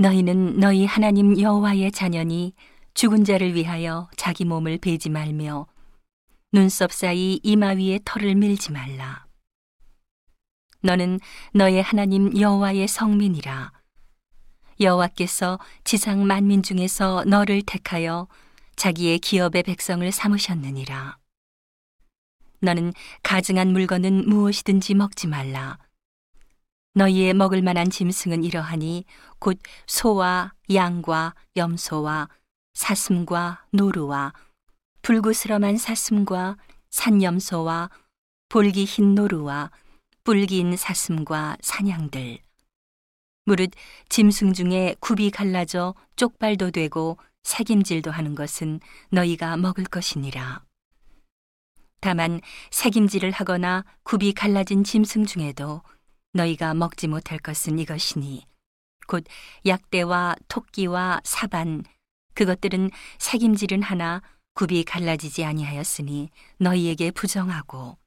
너희는 너희 하나님 여호와의 자녀니 죽은 자를 위하여 자기 몸을 베지 말며 눈썹 사이 이마 위에 털을 밀지 말라. 너는 너의 하나님 여호와의 성민이라. 여호와께서 지상 만민 중에서 너를 택하여 자기의 기업의 백성을 삼으셨느니라. 너는 가증한 물건은 무엇이든지 먹지 말라. 너희의 먹을 만한 짐승은 이러하니 곧 소와 양과 염소와 사슴과 노루와 불구스럼한 사슴과 산염소와 볼기 흰 노루와 뿔긴 사슴과 사냥들 무릇 짐승 중에 굽이 갈라져 쪽발도 되고 색임질도 하는 것은 너희가 먹을 것이니라. 다만 색임질을 하거나 굽이 갈라진 짐승 중에도 너희가 먹지 못할 것은 이것이니 곧 약대와 토끼와 사반 그것들은 색임질은 하나 굽이 갈라지지 아니하였으니 너희에게 부정하고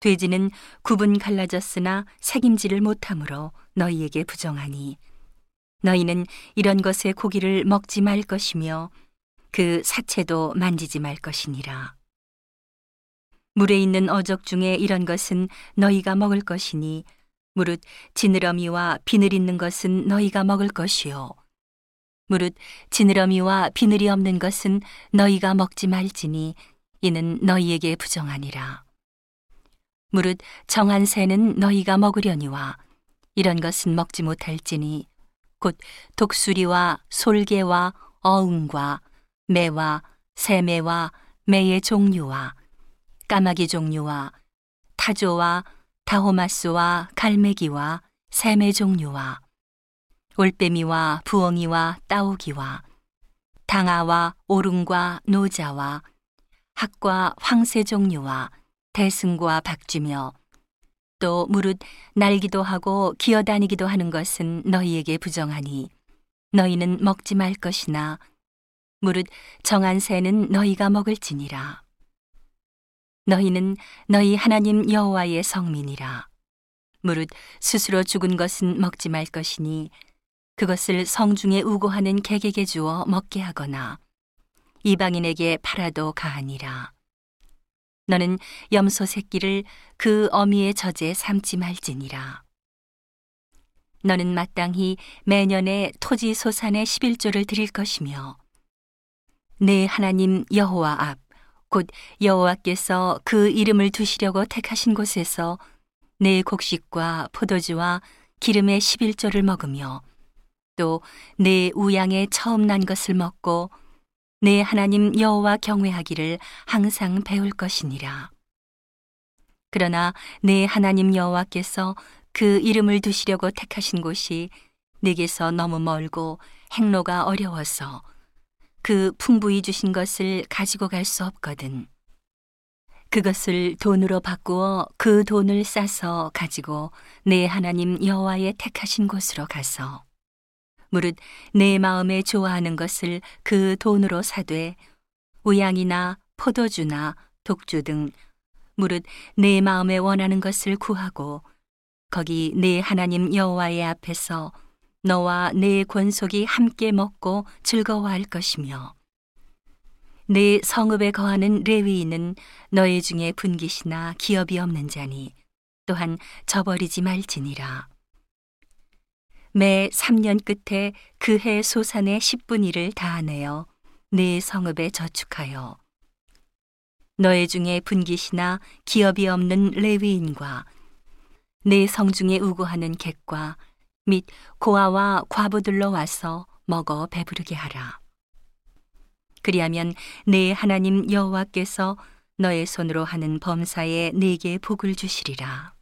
돼지는 굽은 갈라졌으나 색임질을 못하므로 너희에게 부정하니 너희는 이런 것의 고기를 먹지 말 것이며 그 사체도 만지지 말 것이니라. 물에 있는 어적 중에 이런 것은 너희가 먹을 것이니 무릇 지느러미와 비늘 있는 것은 너희가 먹을 것이요. 무릇 지느러미와 비늘이 없는 것은 너희가 먹지 말지니 이는 너희에게 부정하니라. 무릇 정한 새는 너희가 먹으려니와 이런 것은 먹지 못할지니 곧 독수리와 솔개와 어흥과 매와 새매와 매의 종류와 까마귀 종류와 타조와 다호마스와 갈매기와 샘의 종류와 올빼미와 부엉이와 따오기와 당아와 오름과 노자와 학과 황새 종류와 대승과 박쥐며 또 무릇 날기도 하고 기어다니기도 하는 것은 너희에게 부정하니 너희는 먹지 말 것이나 무릇 정한 새는 너희가 먹을지니라. 너희는 너희 하나님 여호와의 성민이라. 무릇 스스로 죽은 것은 먹지 말 것이니 그것을 성중에 우고하는 객에게 주어 먹게 하거나 이방인에게 팔아도 가하니라. 너는 염소 새끼를 그 어미의 젖에 삼지 말지니라. 너는 마땅히 매년에 토지 소산의 11조를 드릴 것이며 내 하나님 여호와 앞 곧 여호와께서 그 이름을 두시려고 택하신 곳에서 내 곡식과 포도주와 기름의 11조를 먹으며 또 내 우양에 처음 난 것을 먹고 내 하나님 여호와 경외하기를 항상 배울 것이니라. 그러나 내 하나님 여호와께서 그 이름을 두시려고 택하신 곳이 내게서 너무 멀고 행로가 어려워서 그 풍부히 주신 것을 가지고 갈 수 없거든. 그것을 돈으로 바꾸어 그 돈을 싸서 가지고 내 하나님 여호와의 택하신 곳으로 가서 무릇 내 마음에 좋아하는 것을 그 돈으로 사되 우양이나 포도주나 독주 등 무릇 내 마음에 원하는 것을 구하고 거기 내 하나님 여호와의 앞에서 너와 내 권속이 함께 먹고 즐거워할 것이며 내 성읍에 거하는 레위인은 너희 중에 분깃이나 기업이 없는 자니 또한 저버리지 말지니라. 매 3년 끝에 그 해 소산의 10분 1을 다하내어 내 성읍에 저축하여 너희 중에 분깃이나 기업이 없는 레위인과 내 성중에 우고하는 객과 및 고아와 과부들로 와서 먹어 배부르게 하라. 그리하면 내 하나님 여호와께서 너의 손으로 하는 범사에 내게 복을 주시리라.